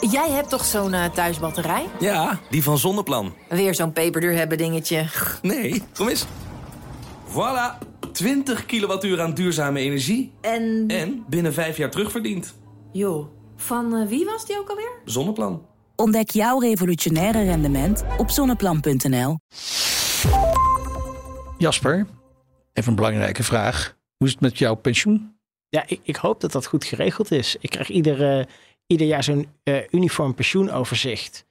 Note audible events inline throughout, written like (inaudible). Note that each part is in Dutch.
Jij hebt toch zo'n uh, thuisbatterij? Ja, die van Zonneplan. Weer zo'n peperduur hebben dingetje. Nee, kom eens. Voilà, 20 kilowattuur aan duurzame energie. En? En binnen vijf jaar terugverdiend. Joh, van uh, wie was die ook alweer? Zonneplan. Ontdek jouw revolutionaire rendement op zonneplan.nl. Jasper, even een belangrijke vraag. Hoe is het met jouw pensioen? Ja, ik, ik hoop dat dat goed geregeld is. Ik krijg ieder, uh, ieder jaar zo'n uh, uniform pensioenoverzicht.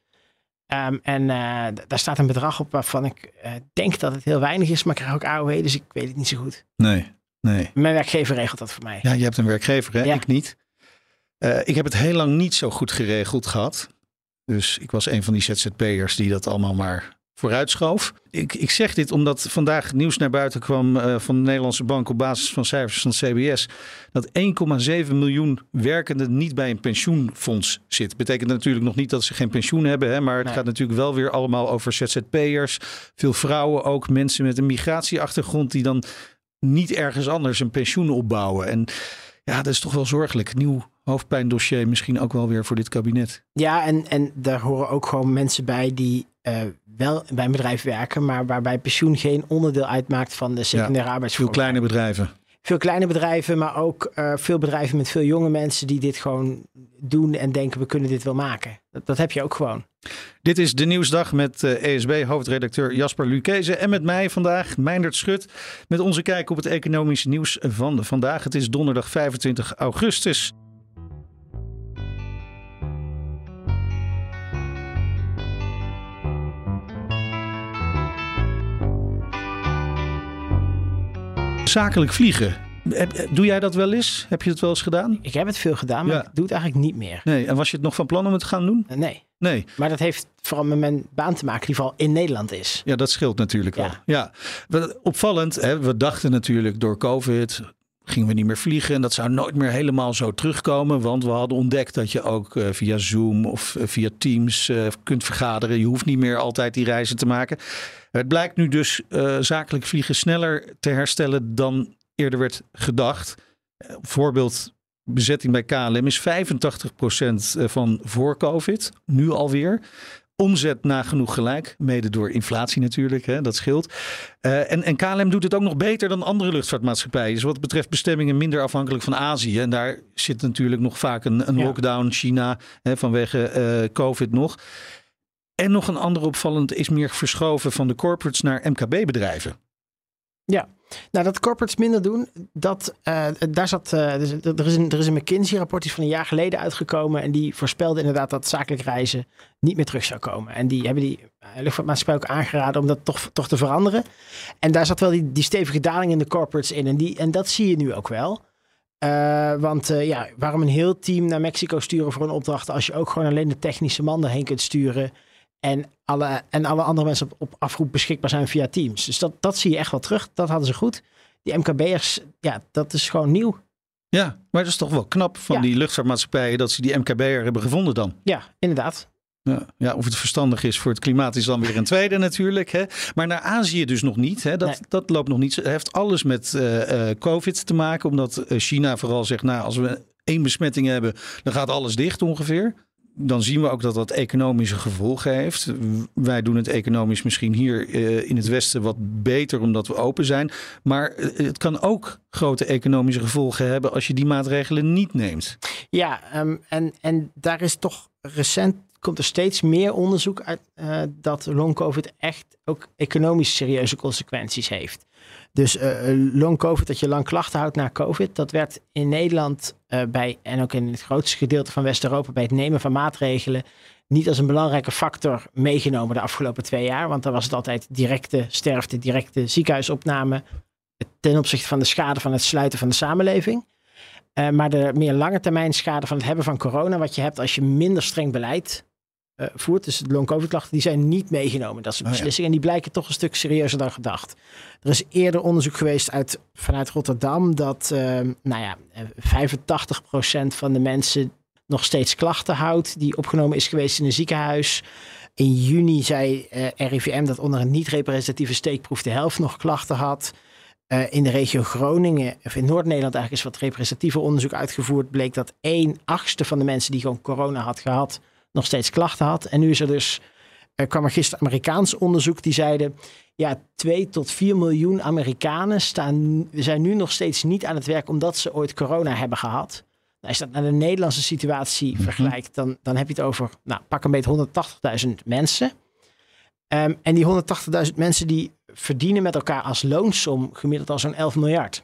Um, en uh, daar staat een bedrag op waarvan ik denk dat het heel weinig is, maar ik krijg ook AOW, dus ik weet het niet zo goed. Nee, nee. Mijn werkgever regelt dat voor mij. Ja, je hebt een werkgever, hè? Ja. Ik niet. ik heb het heel lang niet zo goed geregeld gehad. Dus ik was een van die ZZP'ers die dat allemaal maar vooruitschoof. Ik, ik zeg dit omdat vandaag nieuws naar buiten kwam uh, van de Nederlandse Bank op basis van cijfers van het CBS. Dat 1,7 miljoen werkenden niet bij een pensioenfonds zit. Betekent natuurlijk nog niet dat ze geen pensioen hebben. Hè, maar het nee. gaat natuurlijk wel weer allemaal over ZZP'ers. Veel vrouwen ook, mensen met een migratieachtergrond die dan niet ergens anders een pensioen opbouwen. En ja, dat is toch wel zorgelijk. Nieuw hoofdpijndossier misschien ook wel weer voor dit kabinet. Ja, en, en daar horen ook gewoon mensen bij die uh, wel bij een bedrijf werken, maar waarbij pensioen geen onderdeel uitmaakt van de secundaire ja, arbeidsvorm. Veel kleine bedrijven. Veel kleine bedrijven, maar ook uh, veel bedrijven met veel jonge mensen die dit gewoon doen en denken we kunnen dit wel maken. Dat, dat heb je ook gewoon. Dit is de Nieuwsdag met uh, ESB-hoofdredacteur Jasper Lucchese en met mij vandaag Meindert Schut met onze kijk op het economische nieuws van vandaag. Het is donderdag 25 augustus. Zakelijk vliegen. Doe jij dat wel eens? Heb je het wel eens gedaan? Ik heb het veel gedaan, maar ja. ik doe het eigenlijk niet meer. Nee, en was je het nog van plan om het te gaan doen? Nee. Nee. Maar dat heeft vooral met mijn baan te maken, die vooral in Nederland is. Ja, dat scheelt natuurlijk wel. Ja. ja. Opvallend, hè? we dachten natuurlijk door COVID gingen we niet meer vliegen. En dat zou nooit meer helemaal zo terugkomen. Want we hadden ontdekt dat je ook uh, via Zoom of uh, via Teams uh, kunt vergaderen. Je hoeft niet meer altijd die reizen te maken. Het blijkt nu dus zakelijk vliegen sneller te herstellen dan eerder werd gedacht. Voorbeeld bezetting bij KLM is 85% van voor COVID, nu alweer. Omzet nagenoeg gelijk, mede door inflatie natuurlijk, hè, dat scheelt. Uh, en, en KLM doet het ook nog beter dan andere luchtvaartmaatschappijen. Dus wat betreft bestemmingen minder afhankelijk van Azië. En daar zit natuurlijk nog vaak een, een ja. lockdown, China, hè, vanwege uh, COVID nog. En nog een ander opvallend is meer verschoven van de corporates naar MKB-bedrijven. Ja, nou dat corporates minder doen, dat, uh, daar zat, uh, er, is een, er is een McKinsey-rapport die van een jaar geleden uitgekomen en die voorspelde inderdaad dat zakelijk reizen niet meer terug zou komen. En die hebben die uh, luchtvaartmaatschappij ook aangeraden om dat toch, toch te veranderen. En daar zat wel die, die stevige daling in de corporates in en, die, en dat zie je nu ook wel. want ja, waarom een heel team naar Mexico sturen voor een opdracht als je ook gewoon alleen de technische man erheen kunt sturen en alle, en alle andere mensen op, op afroep beschikbaar zijn via Teams. Dus dat, dat zie je echt wel terug. Dat hadden ze goed. Die MKB'ers, ja, dat is gewoon nieuw. Ja, maar dat is toch wel knap van ja. die luchtvaartmaatschappijen dat ze die MKB'er hebben gevonden dan. Ja, inderdaad. Ja, ja, of het verstandig is voor het klimaat is dan weer een tweede (laughs) natuurlijk. Hè. Maar naar Azië dus nog niet. Hè. Dat, nee. dat loopt nog niet. Het heeft alles met uh, uh, COVID te maken. Omdat China vooral zegt, nou als we één besmetting hebben, dan gaat alles dicht ongeveer dan zien we ook dat dat economische gevolgen heeft. Wij doen het economisch misschien hier uh, in het Westen wat beter omdat we open zijn. Maar het kan ook grote economische gevolgen hebben als je die maatregelen niet neemt. Ja, um, en, en daar is toch recent komt er steeds meer onderzoek uit uh, dat long COVID echt ook economisch serieuze consequenties heeft. Dus uh, long COVID, dat je lang klachten houdt na COVID, dat werd in Nederland uh, bij, en ook in het grootste gedeelte van West-Europa bij het nemen van maatregelen niet als een belangrijke factor meegenomen de afgelopen twee jaar. Want dan was het altijd directe sterfte, directe ziekenhuisopname ten opzichte van de schade van het sluiten van de samenleving. Maar de meer lange termijn schade van het hebben van corona, wat je hebt als je minder streng beleid uh, voert. Dus de long-covid-klachten, die zijn niet meegenomen. Dat is een beslissing. Oh, ja. En die blijken toch een stuk serieuzer dan gedacht. Er is eerder onderzoek geweest uit, vanuit Rotterdam dat uh, nou ja, 85% van de mensen nog steeds klachten houdt die opgenomen is geweest in een ziekenhuis. In juni zei uh, RIVM dat onder een niet-representatieve steekproef de helft nog klachten had. Eh, in de regio Groningen, of in Noord-Nederland eigenlijk is wat representatiever onderzoek uitgevoerd. Bleek dat 1 achtste van de mensen die gewoon corona had gehad, nog steeds klachten had. En nu is er dus, er kwam er gisteren Amerikaans onderzoek die zeiden, ja, 2 tot 4 miljoen Amerikanen staan, zijn nu nog steeds niet aan het werk omdat ze ooit corona hebben gehad. Nou, als je dat naar de Nederlandse situatie Mhm. vergelijkt, dan, dan heb je het over, nou, pak een beetje 180.000 mensen. Ehm, en die 180.000 mensen die verdienen met elkaar als loonsom gemiddeld al zo'n 11 miljard.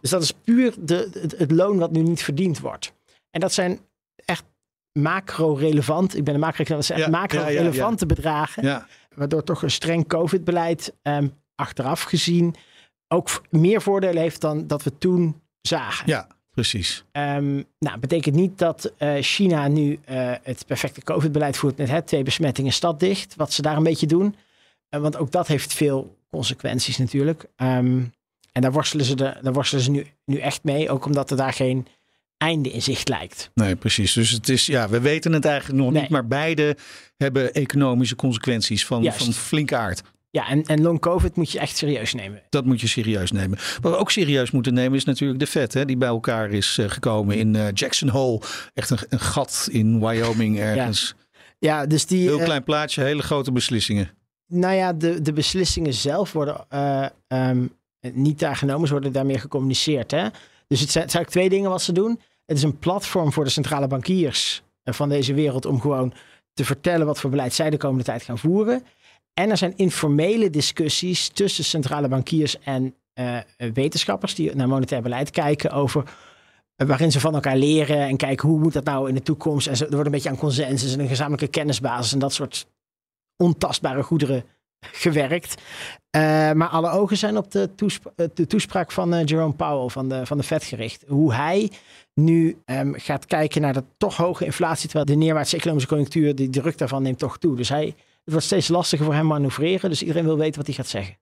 Dus dat is puur de, het, het loon wat nu niet verdiend wordt. En dat zijn echt macro-relevant, ik ben een macro dat zijn echt Ja, macro-relevante bedragen. Ja, Waardoor toch een streng COVID-beleid ehm, achteraf gezien ook meer voordelen heeft dan dat we toen zagen. ja, precies. Ehm, nou, betekent niet dat eh, China nu eh, het perfecte COVID-beleid voert met hè, twee besmettingen stad dicht, wat ze daar een beetje doen. Eh, want ook dat heeft veel consequenties natuurlijk. Ehm, en daar worstelen ze, de, daar worstelen ze nu, nu echt mee, ook omdat er daar geen einde in zicht lijkt. Nee, precies. Dus het is, ja, we weten het eigenlijk nog Nee. niet, maar beide hebben economische consequenties van, Juist. van flinke aard. Ja, en, en long COVID moet je echt serieus nemen. Dat moet je serieus nemen. Wat we ook serieus moeten nemen is natuurlijk de Fed, hè, die bij elkaar is eh, gekomen in eh, Jackson Hole. Echt een, een gat in Wyoming ergens. Ja, dus die. Heel eh, klein plaatje, hele grote beslissingen. Nou ja, de, de beslissingen zelf worden eh, ehm, niet daar genomen, ze worden daar meer gecommuniceerd. Hè? Dus het zijn, het zijn twee dingen wat ze doen. Het is een platform voor de centrale bankiers van deze wereld om gewoon te vertellen wat voor beleid zij de komende tijd gaan voeren. En er zijn informele discussies tussen centrale bankiers en eh, wetenschappers die naar monetair beleid kijken over eh, waarin ze van elkaar leren en kijken hoe moet dat nou in de toekomst. En er wordt een beetje aan consensus en een gezamenlijke kennisbasis en dat soort ontastbare goederen gewerkt. Eh, maar alle ogen zijn op de, eh, toespraak van eh, Jerome Powell van de, van de Fed gericht. Hoe hij nu ehm, gaat kijken naar de toch hoge inflatie, terwijl de neerwaartse economische conjunctuur, die druk daarvan neemt toch toe. Dus hij, het wordt steeds lastiger voor hem manoeuvreren. Dus iedereen wil weten wat hij gaat zeggen.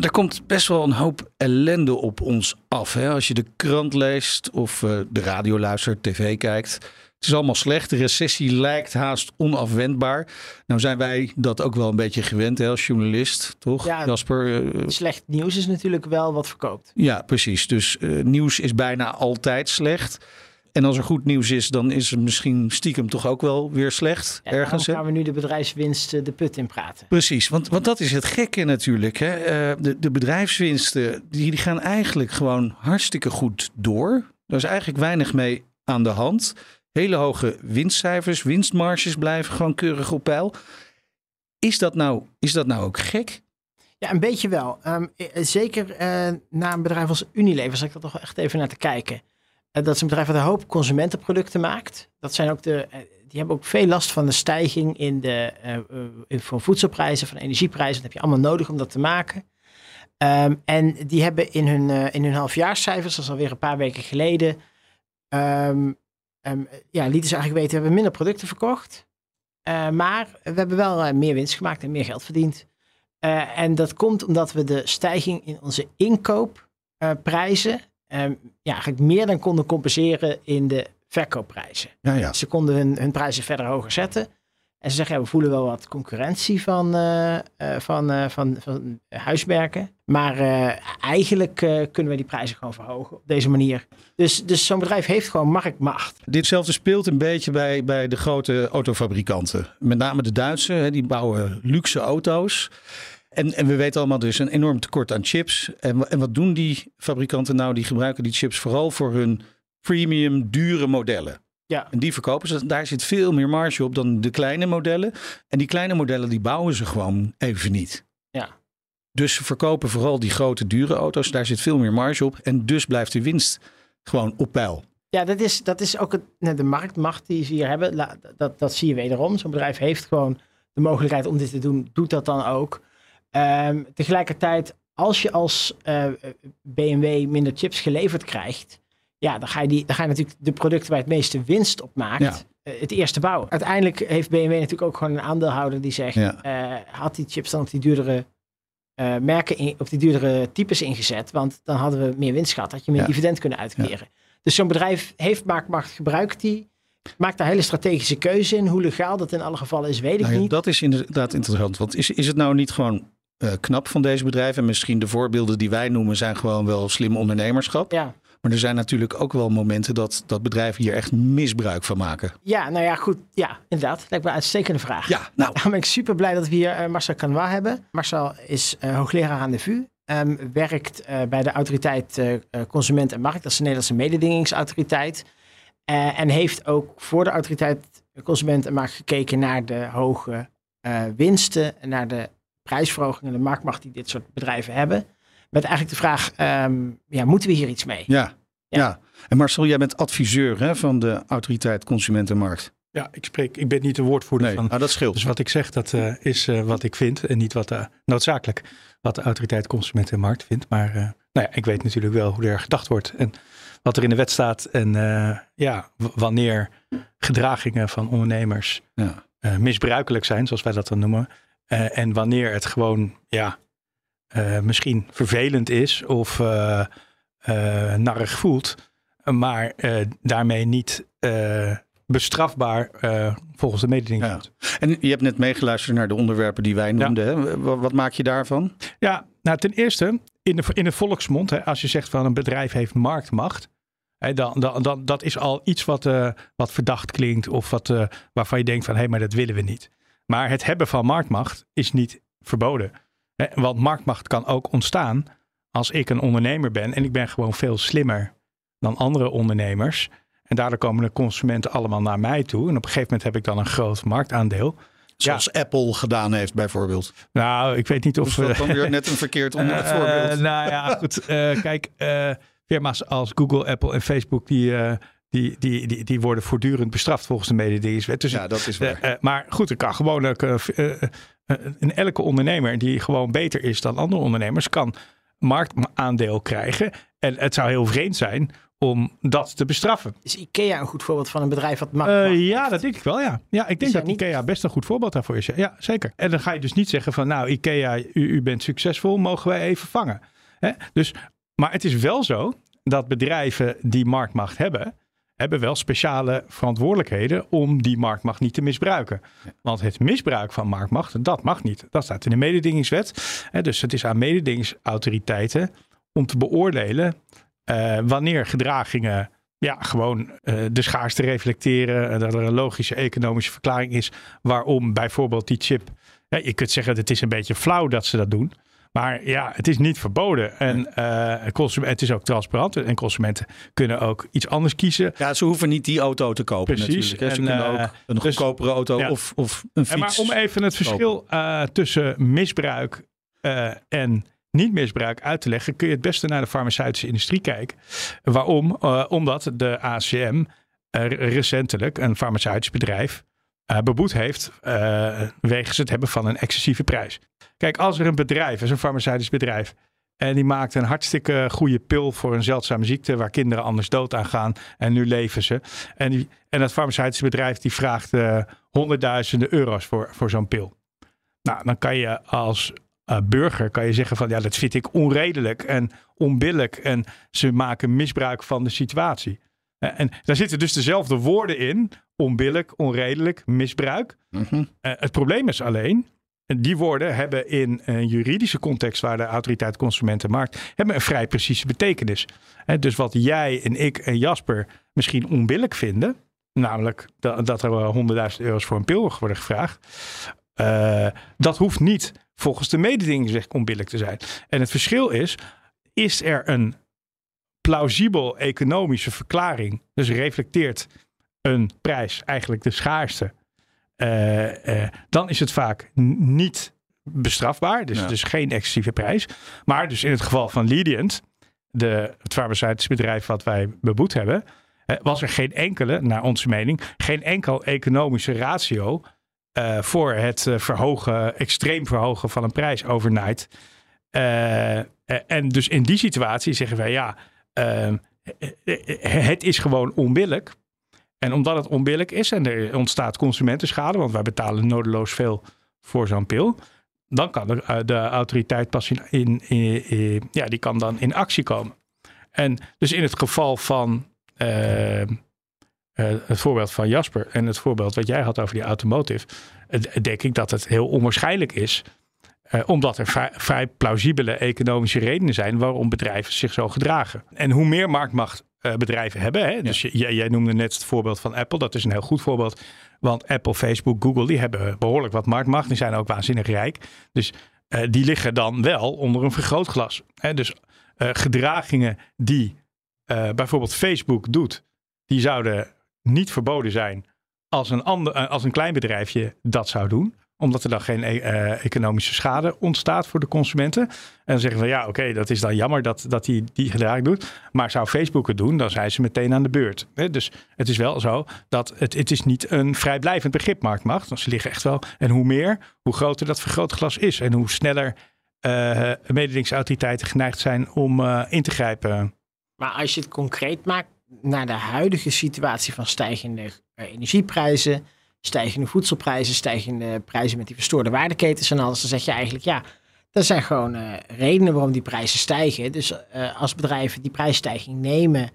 Er komt best wel een hoop ellende op ons af. Hè? Als je de krant leest of de radio luistert, tv kijkt. Het is allemaal slecht. De recessie lijkt haast onafwendbaar. Nou zijn wij dat ook wel een beetje gewend hè, als journalist, toch Ja. Jasper? Eh, Slecht nieuws is natuurlijk wel wat verkoopt. ja, precies. Dus eh, nieuws is bijna altijd slecht. En als er goed nieuws is, dan is het misschien stiekem toch ook wel weer slecht. Ja, ergens. hè? gaan we nu de bedrijfswinst eh, de put in praten. Precies, want, want dat is het gekke natuurlijk. Hè? Eh, de, de bedrijfswinsten die, die gaan eigenlijk gewoon hartstikke goed door. Er is eigenlijk weinig mee aan de hand. Hele hoge winstcijfers, winstmarges blijven gewoon keurig op peil. Is dat nou, is dat nou ook gek? Ja, een beetje wel. Ehm, eh, zeker eh na een bedrijf als Unilever zat ik er toch echt even naar te kijken. Eh, dat is een bedrijf dat een hoop consumentenproducten maakt. Dat zijn ook de, die hebben ook veel last van de stijging in de, van voedselprijzen, van energieprijzen. Dat heb je allemaal nodig om dat te maken. Ehm, en die hebben in hun, in hun halfjaarscijfers, dat is alweer een paar weken geleden, ehm, ehm, ja, lieten ze eigenlijk weten, we hebben minder producten verkocht. Eh, maar we hebben wel eh, meer winst gemaakt en meer geld verdiend. Eh, en dat komt omdat we de stijging in onze inkoopprijzen ehm, ja, eigenlijk meer dan konden compenseren in de verkoopprijzen. Ja, ja. Ze konden hun, hun prijzen verder hoger zetten. En ze zeggen, we voelen wel wat concurrentie van, eh, van, van, van huismerken. Maar eigenlijk kunnen we die prijzen gewoon verhogen op deze manier. Dus, dus zo'n bedrijf heeft gewoon marktmacht. Ditzelfde speelt een beetje bij, bij de grote autofabrikanten. Met name de Duitse, hè, die bouwen luxe auto's. En, en we weten allemaal, is een enorm tekort aan chips. En, en wat doen die fabrikanten nou? Die gebruiken die chips vooral voor hun premium, dure modellen. Ja. En die verkopen ze. Daar zit veel meer marge op dan de kleine modellen. En die kleine modellen, die bouwen ze gewoon even niet. Ja. Dus ze verkopen vooral die grote, dure auto's. Daar zit veel meer marge op. En dus blijft de winst gewoon op peil. Ja, dat is, dat is ook het, nou, de marktmacht die ze hier hebben. Dat, dat zie je wederom. Zo'n bedrijf heeft gewoon de mogelijkheid om dit te doen. Doet dat dan ook. Ehm, tegelijkertijd, als je als eh, BMW minder chips geleverd krijgt. Ja, dan ga, je die, dan ga je natuurlijk de producten waar het meeste winst op maakt. Ja. eh, het eerste bouwen. Uiteindelijk heeft BMW natuurlijk ook gewoon een aandeelhouder die zegt. Ja. eh, had die chips dan op die duurdere eh, merken, in, op die duurdere types ingezet. Want dan hadden we meer winst gehad. Had je meer Ja. dividend kunnen uitkeren. Dus zo'n bedrijf heeft marktmacht, gebruikt die. Maakt daar hele strategische keuze in. Hoe legaal dat in alle gevallen is, weet ik Nou niet. dat is inderdaad interessant. Want is, is het nou niet gewoon uh, knap van deze bedrijven. En misschien de voorbeelden die wij noemen zijn gewoon wel slim ondernemerschap. Ja. Maar er zijn natuurlijk ook wel momenten dat, dat bedrijven hier echt misbruik van maken. Ja, nou ja, goed. Ja, inderdaad. Lijkt me een uitstekende vraag. Ja, nou. Daarom ben ik super blij dat we hier uh, Marcel Canois hebben. Marcel is uh, hoogleraar aan de VU. Um, werkt uh, bij de autoriteit Consument en Markt. Dat is de Nederlandse mededingingsautoriteit. en heeft ook voor de autoriteit Consument en Markt gekeken naar de hoge winsten. En naar de prijsverhogingen en de marktmacht die dit soort bedrijven hebben. Met eigenlijk de vraag, um, ja, moeten we hier iets mee? Ja, ja. ja. En Marcel, jij bent adviseur hè, van de autoriteit Consumentenmarkt. Ja, ik spreek, ik ben niet de woordvoerder nee, van. Ah, dat scheelt. Dus wat ik zeg, dat uh, is uh, wat ik vind en niet wat uh, noodzakelijk wat de autoriteit Consumentenmarkt vindt. Maar nou ja, ik weet natuurlijk wel hoe er gedacht wordt en wat er in de wet staat en ja, wanneer gedragingen van ondernemers ja. misbruikelijk zijn, zoals wij dat dan noemen. en wanneer het gewoon ja, uh, misschien vervelend is of uh, uh, narig voelt, maar daarmee niet bestrafbaar volgens de mededingingswet. Ja. En je hebt net meegeluisterd naar de onderwerpen die wij noemden. Ja. Wat, wat, maak je daarvan? Ja, nou ten eerste, in de, in de volksmond, hè, als je zegt van een bedrijf heeft marktmacht, dan, dan, dan, dat is al iets wat, uh, wat verdacht klinkt of wat, uh, waarvan je denkt van hé, hey, maar dat willen we niet. Maar het hebben van marktmacht is niet verboden. Want marktmacht kan ook ontstaan als ik een ondernemer ben en ik ben gewoon veel slimmer dan andere ondernemers. En daardoor komen de consumenten allemaal naar mij toe. En op een gegeven moment heb ik dan een groot marktaandeel. Zoals ja. Apple gedaan heeft bijvoorbeeld. Nou, ik weet niet of... Dus dat dan weer net een verkeerd uh, (laughs) voorbeeld. Uh, nou ja, goed. Uh, kijk, firma's als Google, Apple en Facebook... die die, die, die, die worden voortdurend bestraft volgens de mededingingswet. Dus, ja, dat is waar. Uh, uh, maar goed, er kan gewoon uh, in elke ondernemer die gewoon beter is dan andere ondernemers, kan marktaandeel krijgen. En het zou heel vreemd zijn om dat te bestraffen. Is IKEA een goed voorbeeld van een bedrijf wat mag? ja, dat denk ik wel, ja. Ja, ik denk dat niet... IKEA best een goed voorbeeld daarvoor is. Ja, zeker. En dan ga je dus niet zeggen van, nou, IKEA, u, u bent succesvol, mogen wij even vangen. Hè? Dus, maar het is wel zo dat bedrijven die marktmacht hebben, hebben wel speciale verantwoordelijkheden om die marktmacht niet te misbruiken. Want het misbruik van marktmacht, dat mag niet. Dat staat in de mededingingswet. Dus het is aan mededingingsautoriteiten om te beoordelen uh, wanneer gedragingen ja, gewoon uh, de schaarste reflecteren. En dat er een logische economische verklaring is waarom bijvoorbeeld die chip. Ja, je kunt zeggen, het is een beetje flauw dat ze dat doen. Maar ja, het is niet verboden. En uh, het is ook transparant. En consumenten kunnen ook iets anders kiezen. Ja, ze hoeven niet die auto te kopen Precies. natuurlijk. Ze en, kunnen ook een dus, goedkopere auto ja. of, of een fiets en Maar om even het verschil uh, tussen misbruik en niet misbruik uit te leggen... kun je het beste naar de farmaceutische industrie kijken. Waarom? omdat de ACM recentelijk, een farmaceutisch bedrijf... beboet heeft wegens het hebben van een excessieve prijs. Kijk, als er een bedrijf is, een farmaceutisch bedrijf, en die maakt een hartstikke goede pil voor een zeldzame ziekte waar kinderen anders dood aan gaan. En nu leven ze. En, die, en dat farmaceutische bedrijf die vraagt uh, honderdduizenden euro's voor, voor zo'n pil. Nou, dan kan je als uh, burger kan je zeggen van ja, dat vind ik onredelijk en onbillijk. En ze maken misbruik van de situatie. En daar zitten dus dezelfde woorden in. Onbillijk, onredelijk, misbruik. Mm -hmm. uh, het probleem is alleen, die woorden hebben in een juridische context waar de autoriteit consumentenmarkt hebben een vrij precieze betekenis. dus wat jij en ik en Jasper misschien onbillijk vinden, namelijk dat er honderdduizend euro's voor een pil worden gevraagd, uh, dat hoeft niet volgens de mededinging onbillijk te zijn. En het verschil is, is er een plausibel economische verklaring, dus reflecteert een prijs eigenlijk de schaarste uh, uh, dan is het vaak niet bestrafbaar. Dus, ja. dus geen excessieve prijs. Maar dus in het geval van Lidient, de, het farmaceutische bedrijf wat wij beboet hebben, uh, was er geen enkele, naar onze mening, geen enkel economische ratio voor het verhogen, extreem verhogen van een prijs overnight. en dus in die situatie zeggen wij ja, het is gewoon onbillijk. En omdat het onbillijk is en er ontstaat consumentenschade, want wij betalen nodeloos veel voor zo'n pil, dan kan de, eh, de autoriteit pas in, in, ja, die kan dan in actie komen. En dus in het geval van uh, uh, het voorbeeld van Jasper en het voorbeeld wat jij had over die automotive, denk ik dat het heel onwaarschijnlijk is Uh, omdat er vrij, plausibele economische redenen zijn waarom bedrijven zich zo gedragen. En hoe meer marktmacht uh, bedrijven hebben. Hè? Dus jij, jij noemde net het voorbeeld van Apple. Dat is een heel goed voorbeeld. Want Apple, Facebook, Google, die hebben behoorlijk wat marktmacht. Die zijn ook waanzinnig rijk. Dus uh, die liggen dan wel onder een vergrootglas. Hè? Dus gedragingen die bijvoorbeeld Facebook doet, die zouden niet verboden zijn als een, ander, als een klein bedrijfje dat zou doen omdat er dan geen uh, economische schade ontstaat voor de consumenten. En dan zeggen we ja, oké, dat is dan jammer dat, dat hij die gedrag doet. Maar zou Facebook het doen, dan zijn ze meteen aan de beurt. Dus het is wel zo dat het, het is niet een vrijblijvend begrip marktmacht. Ze liggen echt wel. En hoe meer, hoe groter dat vergrootglas is. En hoe sneller uh, mededingingsautoriteiten geneigd zijn om in te grijpen. Maar als je het concreet maakt naar de huidige situatie van stijgende energieprijzen stijgende voedselprijzen, stijgende prijzen met die verstoorde waardeketens en alles. Dan zeg je eigenlijk, ja, dat zijn gewoon uh, redenen waarom die prijzen stijgen. Dus uh, als bedrijven die prijsstijging nemen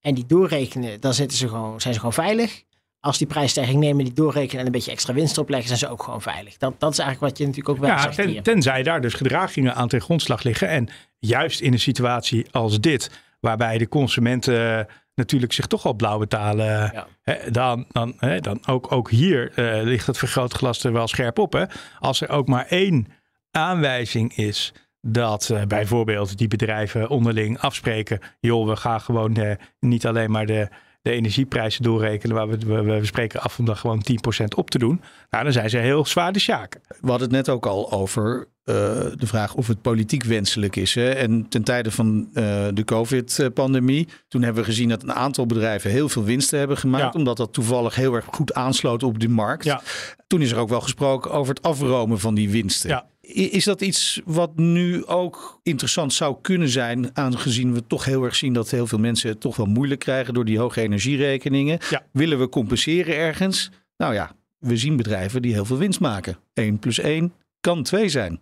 en die doorrekenen, dan zitten ze gewoon, zijn ze gewoon veilig. Als die prijsstijging nemen, die doorrekenen en een beetje extra winst opleggen, zijn ze ook gewoon veilig. Dat, dat is eigenlijk wat je natuurlijk ook wel ja, zegt ten, hier. Tenzij daar dus gedragingen aan ten grondslag liggen. En juist in een situatie als dit, waarbij de consumenten natuurlijk zich toch al blauw betalen. Ja. Hè, dan, dan, hè, dan ook, ook hier uh, ligt het vergrootglas er wel scherp op. Hè? Als er ook maar één aanwijzing is dat uh, bijvoorbeeld die bedrijven onderling afspreken. joh, we gaan gewoon uh, niet alleen maar de, de energieprijzen doorrekenen. Maar we, we, we spreken af om dat gewoon 10% op te doen. Nou, dan zijn ze heel zwaar de sjaak. We hadden het net ook al over uh, de vraag of het politiek wenselijk is. Hè? En ten tijde van uh, de COVID-pandemie, toen hebben we gezien dat een aantal bedrijven heel veel winsten hebben gemaakt, Ja. omdat dat toevallig heel erg goed aansloot op de markt. Ja. Toen is er ook wel gesproken over het afromen van die winsten. Ja. Is dat iets wat nu ook interessant zou kunnen zijn, aangezien we toch heel erg zien dat heel veel mensen het toch wel moeilijk krijgen door die hoge energierekeningen? Ja. Willen we compenseren ergens? Nou ja, we zien bedrijven die heel veel winst maken. 1 plus 1 kan 2 zijn.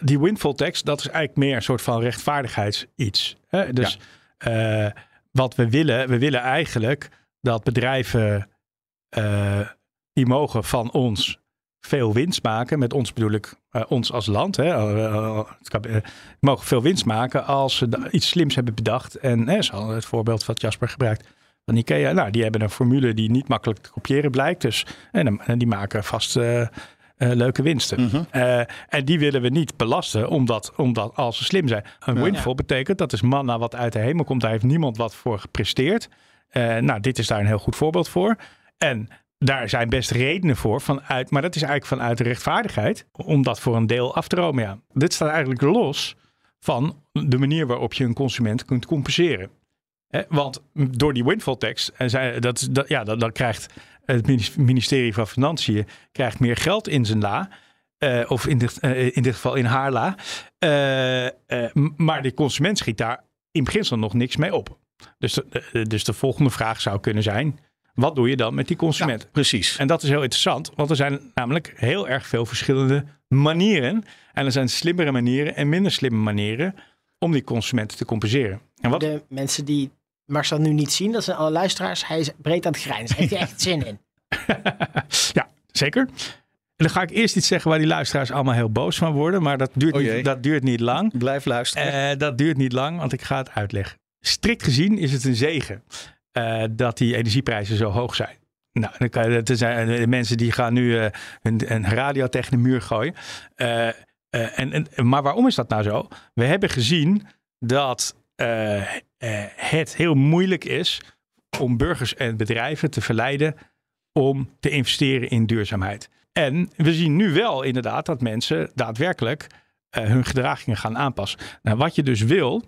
Die windfall tax, dat is eigenlijk meer een soort van rechtvaardigheidsiets. Hè? Dus eh, wat we willen, we willen eigenlijk dat bedrijven eh, die mogen van ons veel winst maken. Met ons bedoel ik eh, ons als land. Hè? Eh, eh, mogen veel winst maken als ze iets slims hebben bedacht. En hè, zo het voorbeeld wat Jasper gebruikt van Ikea. Nou, die hebben een formule die niet makkelijk te kopiëren blijkt. Dus, en, die maken vast leuke winsten. Eh, en die willen we niet belasten, omdat, omdat als ze slim zijn. Een windfall betekent dat is manna wat uit de hemel komt. Daar heeft niemand wat voor gepresteerd. Nou, dit is daar een heel goed voorbeeld voor. En daar zijn best redenen voor, vanuit, maar dat is eigenlijk vanuit de rechtvaardigheid, om dat voor een deel af te romen. Ja. Dit staat eigenlijk los van de manier waarop je een consument kunt compenseren. Want door die windfall tax, en zij, dat, dat, ja, dan krijgt het minis- ministerie van Financiën krijgt meer geld in zijn la. eh, of in dit, eh, in dit geval in haar la. Eh, eh, maar de consument schiet daar in beginsel nog niks mee op. Dus dus de volgende vraag zou kunnen zijn: wat doe je dan met die consument? Precies. En dat is heel interessant, want er zijn namelijk heel erg veel verschillende manieren. En er zijn slimmere manieren en minder slimme manieren om die consumenten te compenseren. En wat, De mensen die Marcel nu niet zien, dat zijn alle luisteraars. Hij is breed aan het grijnzen. Heeft hij echt zin in? (laughs) ja, zeker. En dan ga ik eerst iets zeggen waar die luisteraars allemaal heel boos van worden. Maar dat duurt, Oh niet, dat duurt niet lang. Blijf luisteren. Eh, dat duurt niet lang, want ik ga het uitleggen. Strikt gezien is het een zegen eh, dat die energieprijzen zo hoog zijn. Nou, er zijn de mensen die gaan nu eh, hun, een radio tegen de muur gooien. Eh, eh, en, en, maar waarom is dat nou zo? We hebben gezien dat eh, eh, het heel moeilijk is om burgers en bedrijven te verleiden om te investeren in duurzaamheid. En we zien nu wel inderdaad dat mensen daadwerkelijk eh, hun gedragingen gaan aanpassen. Nou, wat je dus wil,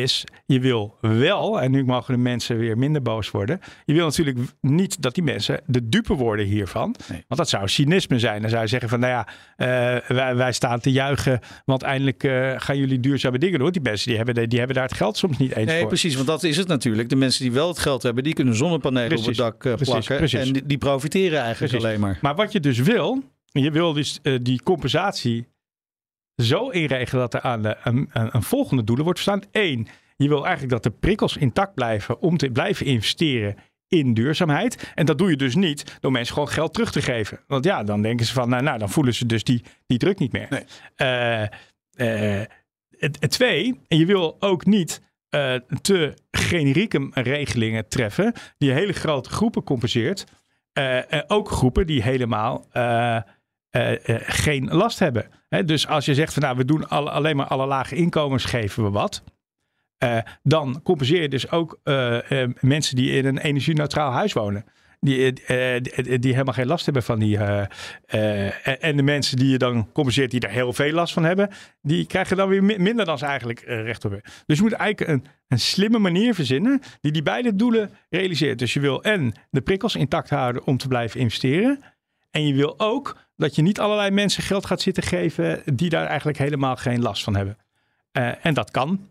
is je wil wel, en nu mogen de mensen weer minder boos worden. Je wil natuurlijk niet dat die mensen de dupe worden hiervan. Nee. Want dat zou cynisme zijn. Dan zou je zeggen van, nou ja, eh, wij, wij staan te juichen, want eindelijk eh, gaan jullie duurzame dingen doen. Die mensen die hebben, die hebben daar het geld soms niet eens Nee, voor. precies, want dat is het natuurlijk. De mensen die wel het geld hebben, die kunnen zonnepanelen op het dak eh, precies, plakken. precies. En die, die profiteren eigenlijk alleen maar. Maar wat je dus wil, je wil dus die compensatie zo inregelen dat er aan, de, aan, aan- aan volgende doelen wordt verstaan. Eén, je wil eigenlijk dat de prikkels intact blijven om te blijven investeren in duurzaamheid. En dat doe je dus niet door mensen gewoon geld terug te geven. Want ja, dan denken ze van, nou, nou dan voelen ze dus die, die druk niet meer. Nee. Eh, eh, het, het twee, en je wil ook niet eh, te generieke regelingen treffen die hele grote groepen compenseert. Ook groepen die helemaal eh, eh, geen last hebben. Dus als je zegt van nou, we doen alle, alleen maar alle lage inkomens geven we wat. eh, dan compenseer je dus ook mensen die in een energie-neutraal huis wonen. Die, die, helemaal geen last hebben van die. en- de mensen die je dan compenseert, die er heel veel last van hebben, die krijgen dan weer mi- minder dan ze eigenlijk recht op hebben. Dus je moet eigenlijk een, een slimme manier verzinnen die die beide doelen realiseert. Dus je wil en de prikkels intact houden om te blijven investeren. En je wil ook dat je niet allerlei mensen geld gaat zitten geven die daar eigenlijk helemaal geen last van hebben. Eh, en dat kan.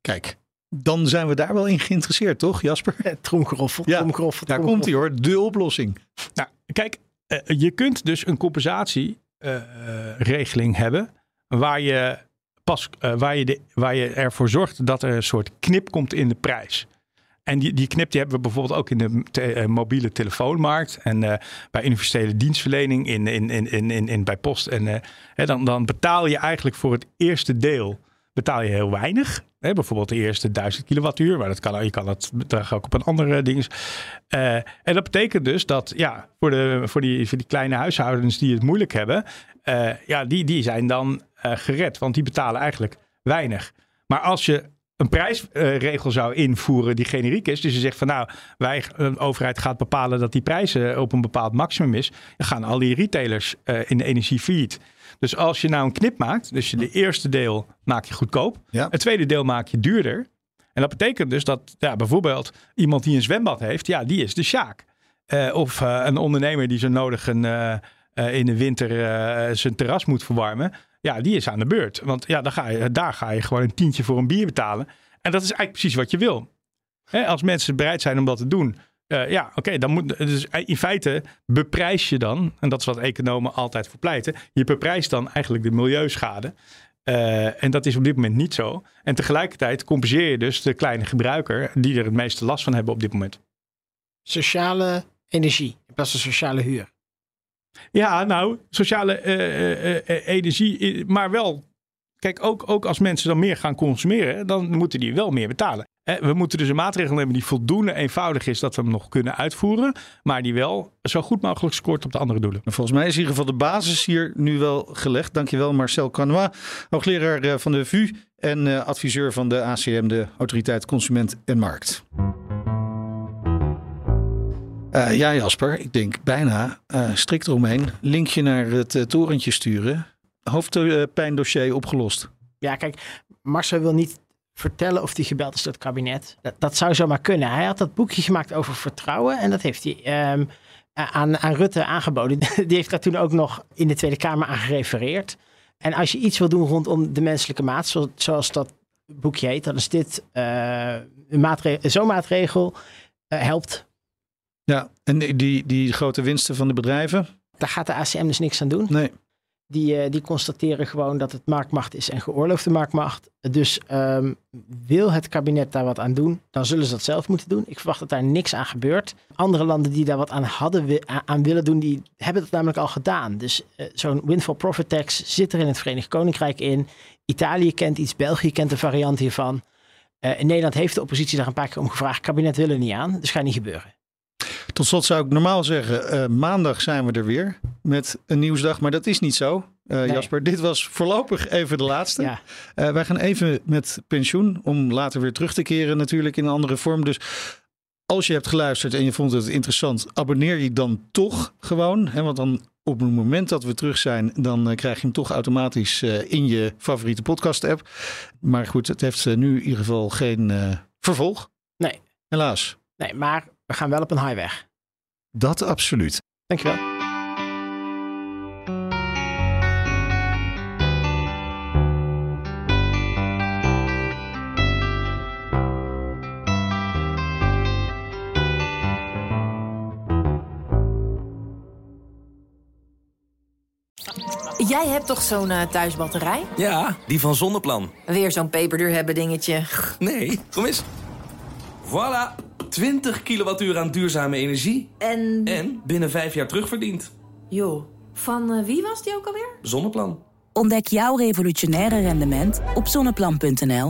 Kijk, dan zijn we daar wel in geïnteresseerd, toch Jasper? (laughs) Tromgeroffel, Ja, tromgeroffel, Daar komt hij hoor, de oplossing. Nou, kijk, eh, je kunt dus een compensatieregeling hebben waar je pas eh, waar, je de, waar je ervoor zorgt dat er een soort knip komt in de prijs. En die, die knip die hebben we bijvoorbeeld ook in de eh, mobiele telefoonmarkt en eh, bij universele dienstverlening in, in, in, in, in, bij post. En eh, hè, dan, dan betaal je eigenlijk voor het eerste deel betaal je heel weinig. Hè, bijvoorbeeld de eerste 1000 kilowattuur, maar dat kan, je kan dat bedrag ook op een andere ding. En dat betekent dus dat ja, voor, de, voor, die, voor die kleine huishoudens die het moeilijk hebben, ja, die, die zijn dan gered, want die betalen eigenlijk weinig. Maar als je een prijsregel zou invoeren die generiek is, dus je zegt van nou, wij, een overheid gaat bepalen dat die prijzen op een bepaald maximum is, dan gaan al die retailers eh, in de energie failliet. Dus als je nou een knip maakt, dus je de eerste deel maak je goedkoop, Ja. het tweede deel maak je duurder. En dat betekent dus dat ja, bijvoorbeeld iemand die een zwembad heeft, ja, die is de sjaak. Eh, of eh, een ondernemer die zo nodig een, eh, eh, in de winter eh, zijn terras moet verwarmen. Ja, die is aan de beurt. Want ja, dan ga je, daar ga je gewoon een tientje voor een bier betalen. En dat is eigenlijk precies wat je wil. Hè, als mensen bereid zijn om dat te doen. eh, ja, oké, dan moet. Dus in feite beprijs je dan, en dat is wat economen altijd voor pleiten. Je beprijst dan eigenlijk de milieuschade. Eh, en dat is op dit moment niet zo. En tegelijkertijd compenseer je dus de kleine gebruiker die er het meeste last van hebben op dit moment. Sociale energie in plaats van sociale huur. Ja, nou, sociale eh, eh, eh, energie, maar wel. Kijk, ook, ook als mensen dan meer gaan consumeren, dan moeten die wel meer betalen. We moeten dus een maatregel nemen die voldoende eenvoudig is dat we hem nog kunnen uitvoeren, maar die wel zo goed mogelijk scoort op de andere doelen. Volgens mij is in ieder geval de basis hier nu wel gelegd. Dankjewel Marcel Canois, hoogleraar van de VU en adviseur van de ACM, de Autoriteit Consument en Markt. Eh, ja Jasper, ik denk bijna eh, strikt eromheen. Linkje naar het eh, torentje sturen. Hoofdpijndossier opgelost. Ja, kijk, Marcel wil niet vertellen of hij gebeld is door het kabinet. Dat, zou zomaar kunnen. Hij had dat boekje gemaakt over vertrouwen en dat heeft hij ehm, aan, aan Rutte aangeboden. (laughs) Die heeft daar toen ook nog in de Tweede Kamer aan gerefereerd. En als je iets wil doen rondom de menselijke maat, zo- zoals dat boekje heet, dan is dit een maatre- zo'n maatregel helpt. Ja, en die, die, die grote winsten van de bedrijven? Daar gaat de ACM dus niks aan doen. Nee. Die, eh, die constateren gewoon dat het marktmacht is en geoorloofde marktmacht. Dus ehm, wil het kabinet daar wat aan doen, dan zullen ze dat zelf moeten doen. Ik verwacht dat daar niks aan gebeurt. Andere landen die daar wat aan, hadden, aan- willen doen, die hebben dat namelijk al gedaan. Dus eh, zo'n windfall profit tax zit er in het Verenigd Koninkrijk in. Italië kent iets, België kent een variant hiervan. Eh, in Nederland heeft de oppositie daar een paar keer om gevraagd. Het kabinet wil er niet aan, dus gaat niet gebeuren. Tot slot zou ik normaal zeggen, eh, maandag zijn we er weer met een nieuwsdag. Maar dat is niet zo, eh, Nee. Jasper. Dit was voorlopig even de laatste. Ja. Eh, wij gaan even met pensioen, om later weer terug te keren natuurlijk in een andere vorm. Dus als je hebt geluisterd en je vond het interessant, abonneer je dan toch gewoon. Hè, want dan op het moment dat we terug zijn, dan krijg je hem toch automatisch in je favoriete podcast app. Maar goed, het heeft nu in ieder geval geen vervolg. Nee. Helaas. Nee, maar we gaan wel op een highweg. Dat absoluut. Dankjewel. Jij hebt toch zo'n eh, thuisbatterij? Ja, die van Zonneplan. Weer zo'n peperduur hebben dingetje. Nee, kom eens. Voilà, 20 kilowattuur aan duurzame energie. En... En binnen vijf jaar terugverdiend. Joh, van uh, wie was die ook alweer? Zonneplan. Ontdek jouw revolutionaire rendement op zonneplan.nl.